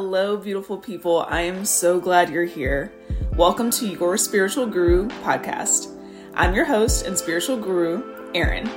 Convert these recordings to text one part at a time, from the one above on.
Hello, beautiful people. I am so glad you're here. Welcome to your Spiritual Guru podcast. I'm your host and spiritual guru, Erin.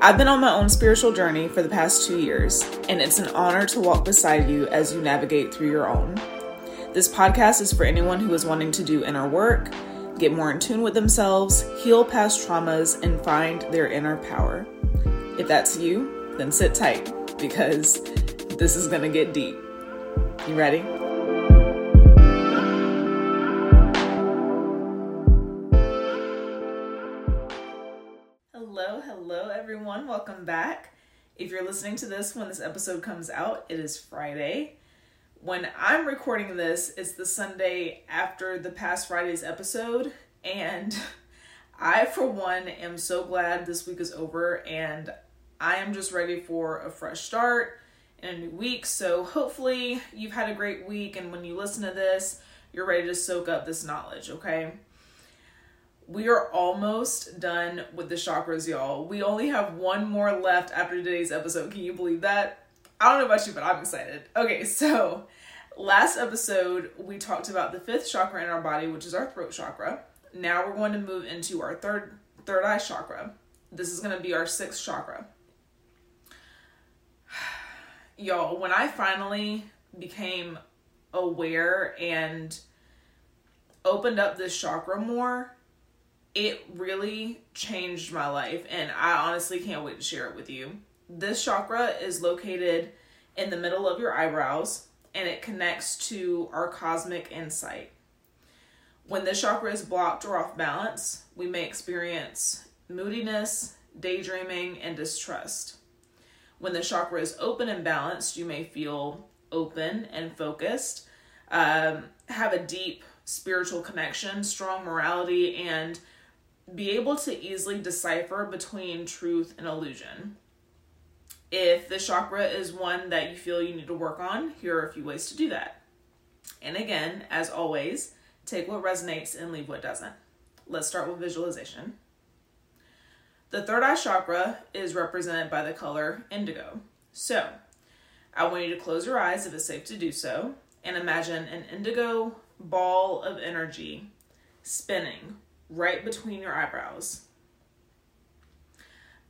I've been on my own spiritual journey for the past two years, and it's an honor to walk beside you as you navigate through your own. This podcast is for anyone who is wanting to do inner work, get more in tune with themselves, heal past traumas, and find their inner power. If that's you, then sit tight because this is going to get deep. You ready? Hello, hello, everyone. Welcome back. If you're listening to this when this episode comes out, it is Friday. When I'm recording this, it's the Sunday after the past Friday's episode, and I, for one, am so glad this week is over and I am just ready for a fresh start in a new week. So hopefully you've had a great week, and when you listen to this, you're ready to soak up this knowledge, okay? We are almost done with the chakras, y'all. We only have one more left after today's episode. Can you believe that? I don't know about you, but I'm excited. Okay, so last episode we talked about the fifth chakra in our body, which is our throat chakra. Now we're going to move into our third third eye chakra. This is going to be our sixth chakra y'all, when I finally became aware and opened up this chakra more, it really changed my life. And I honestly can't wait to share it with you. This chakra is located in the middle of your eyebrows and it connects to our cosmic insight. When this chakra is blocked or off balance, we may experience moodiness, daydreaming, and distrust. When the chakra is open and balanced, you may feel open and focused, um, have a deep spiritual connection, strong morality, and be able to easily decipher between truth and illusion. If the chakra is one that you feel you need to work on, here are a few ways to do that. And again, as always, take what resonates and leave what doesn't. Let's start with visualization. The third eye chakra is represented by the color indigo. So, I want you to close your eyes if it's safe to do so and imagine an indigo ball of energy spinning right between your eyebrows.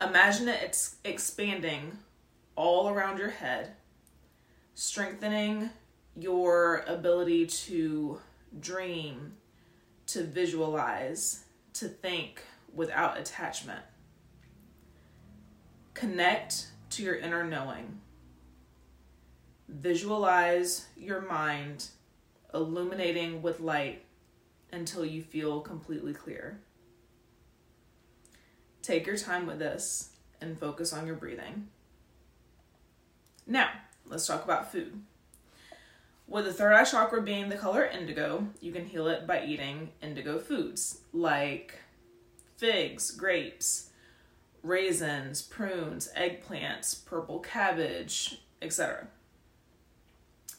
Imagine it it's expanding all around your head, strengthening your ability to dream, to visualize, to think without attachment. Connect to your inner knowing. Visualize your mind illuminating with light until you feel completely clear. Take your time with this and focus on your breathing. Now, let's talk about food. With the third eye chakra being the color indigo, you can heal it by eating indigo foods like figs, grapes, raisins, prunes, eggplants, purple cabbage, etc.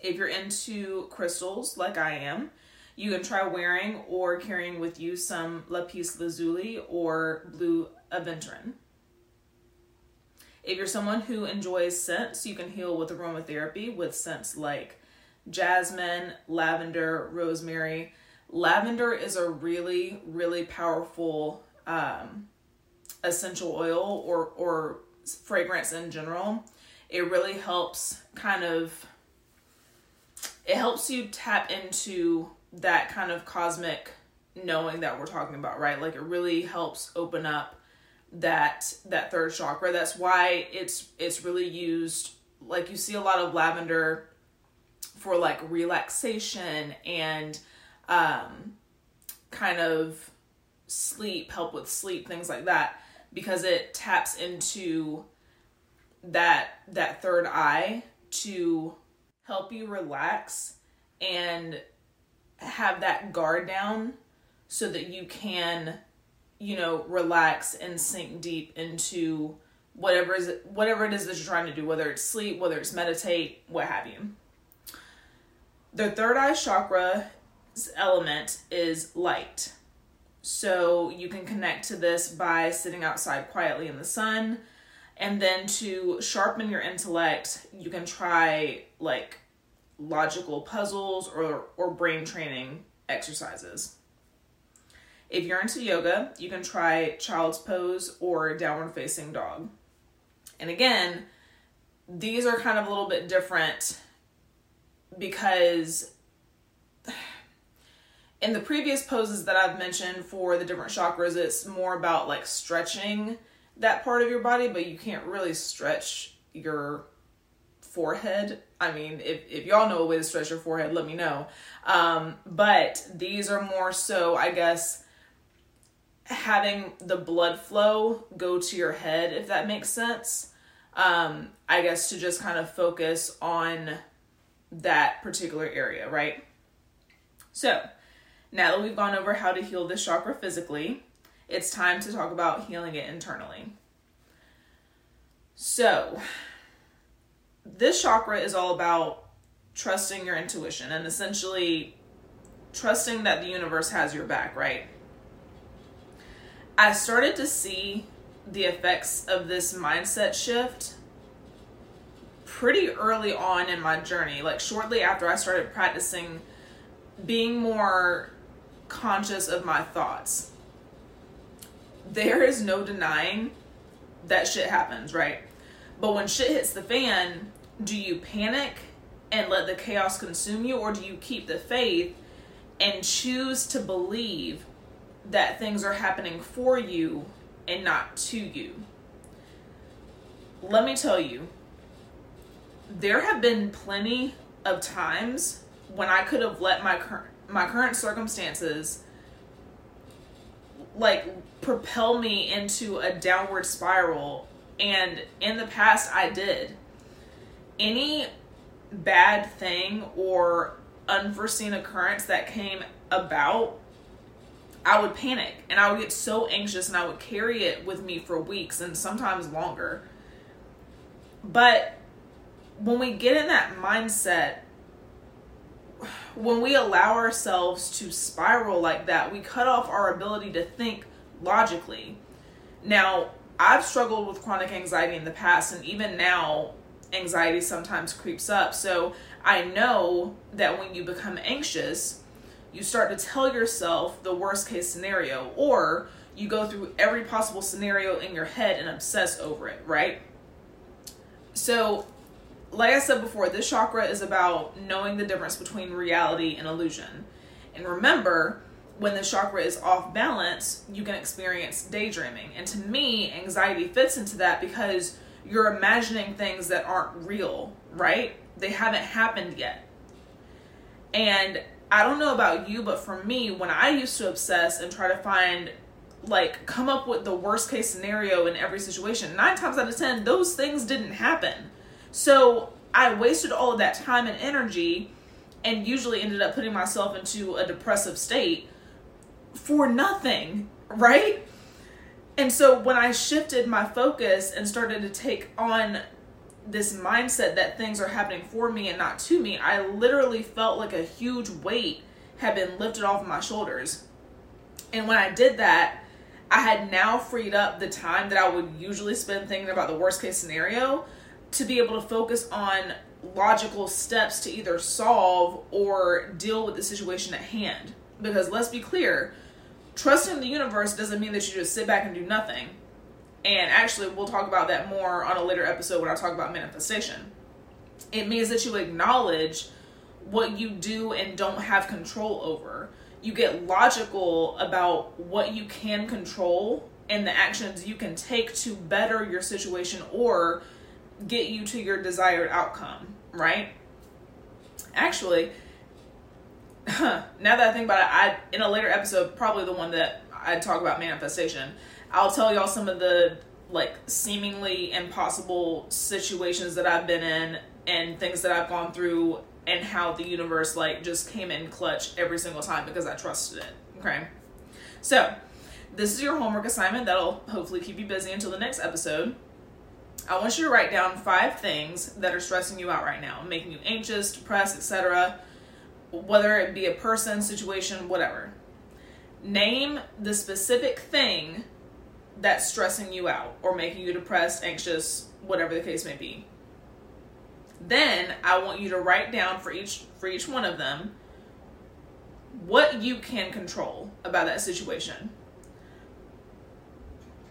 If you're into crystals like I am, you can try wearing or carrying with you some lapis lazuli or blue aventurine. If you're someone who enjoys scents, you can heal with aromatherapy with scents like jasmine, lavender, rosemary. Lavender is a really, really powerful um, essential oil or or fragrance in general, it really helps kind of it helps you tap into that kind of cosmic knowing that we're talking about, right? Like it really helps open up that that third chakra. That's why it's it's really used like you see a lot of lavender for like relaxation and um kind of sleep, help with sleep, things like that because it taps into that that third eye to help you relax and have that guard down so that you can you know relax and sink deep into whatever is whatever it is that you're trying to do whether it's sleep whether it's meditate what have you. The third eye chakra element is light so you can connect to this by sitting outside quietly in the sun. And then to sharpen your intellect, you can try like logical puzzles or, or brain training exercises. If you're into yoga, you can try child's pose or downward facing dog. And again, these are kind of a little bit different because in the previous poses that I've mentioned for the different chakras, it's more about like stretching that part of your body, but you can't really stretch your forehead. I mean, if, if y'all know a way to stretch your forehead, let me know. Um, but these are more so, I guess, having the blood flow go to your head, if that makes sense. Um, I guess to just kind of focus on that particular area, right? So, now that we've gone over how to heal this chakra physically, it's time to talk about healing it internally. So, this chakra is all about trusting your intuition and essentially trusting that the universe has your back, right? I started to see the effects of this mindset shift pretty early on in my journey, like shortly after I started practicing being more conscious of my thoughts. There is no denying that shit happens, right? But when shit hits the fan, do you panic and let the chaos consume you, or do you keep the faith and choose to believe that things are happening for you and not to you? Let me tell you, there have been plenty of times when I could have let my current my current circumstances like propel me into a downward spiral and in the past I did. Any bad thing or unforeseen occurrence that came about I would panic and I would get so anxious and I would carry it with me for weeks and sometimes longer. But when we get in that mindset when we allow ourselves to spiral like that, we cut off our ability to think logically. Now, I've struggled with chronic anxiety in the past, and even now, anxiety sometimes creeps up. So I know that when you become anxious, you start to tell yourself the worst case scenario, or you go through every possible scenario in your head and obsess over it, right? So like I said before, this chakra is about knowing the difference between reality and illusion. And remember, when the chakra is off balance, you can experience daydreaming. And to me, anxiety fits into that because you're imagining things that aren't real, right? They haven't happened yet. And I don't know about you, but for me, when I used to obsess and try to find, like, come up with the worst case scenario in every situation, nine times out of ten, those things didn't happen so I wasted all of that time and energy and usually ended up putting myself into a depressive state for nothing, right? And so when I shifted my focus and started to take on this mindset that things are happening for me and not to me, I literally felt like a huge weight had been lifted off my shoulders. And when I did that, I had now freed up the time that I would usually spend thinking about the worst case scenario to be able to focus on logical steps to either solve or deal with the situation at hand. Because let's be clear, trusting the universe doesn't mean that you just sit back and do nothing. And actually, we'll talk about that more on a later episode when I talk about manifestation. It means that you acknowledge what you do and don't have control over. You get logical about what you can control and the actions you can take to better your situation or get you to your desired outcome, right? Actually, now that I think about it, I in a later episode, probably the one that I talk about manifestation, I'll tell y'all some of the like seemingly impossible situations that I've been in and things that I've gone through and how the universe like just came in clutch every single time because I trusted it. Okay. So, this is your homework assignment that'll hopefully keep you busy until the next episode. I want you to write down five things that are stressing you out right now, making you anxious, depressed, etc. Whether it be a person, situation, whatever. Name the specific thing that's stressing you out or making you depressed, anxious, whatever the case may be. Then I want you to write down for each for each one of them what you can control about that situation.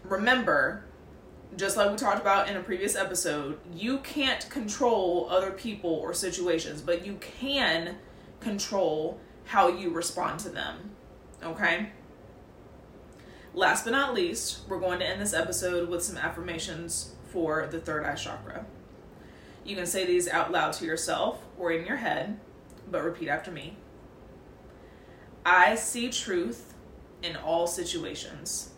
Remember, just like we talked about in a previous episode, you can't control other people or situations, but you can control how you respond to them. Okay? Last but not least, we're going to end this episode with some affirmations for the third eye chakra. You can say these out loud to yourself or in your head, but repeat after me. I see truth in all situations.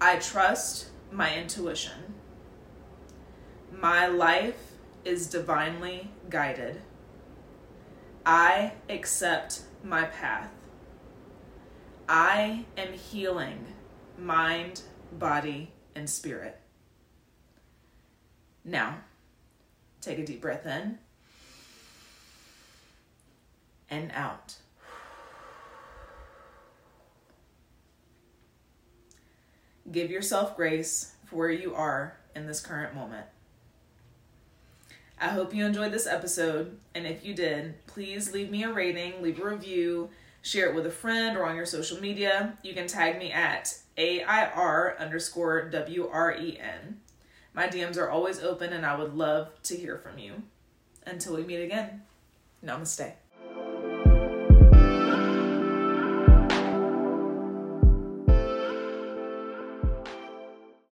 I trust my intuition. My life is divinely guided. I accept my path. I am healing mind, body, and spirit. Now, take a deep breath in and out. Give yourself grace for where you are in this current moment. I hope you enjoyed this episode, and if you did, please leave me a rating, leave a review, share it with a friend or on your social media. You can tag me at AIR underscore WREN. My DMs are always open, and I would love to hear from you. Until we meet again, namaste.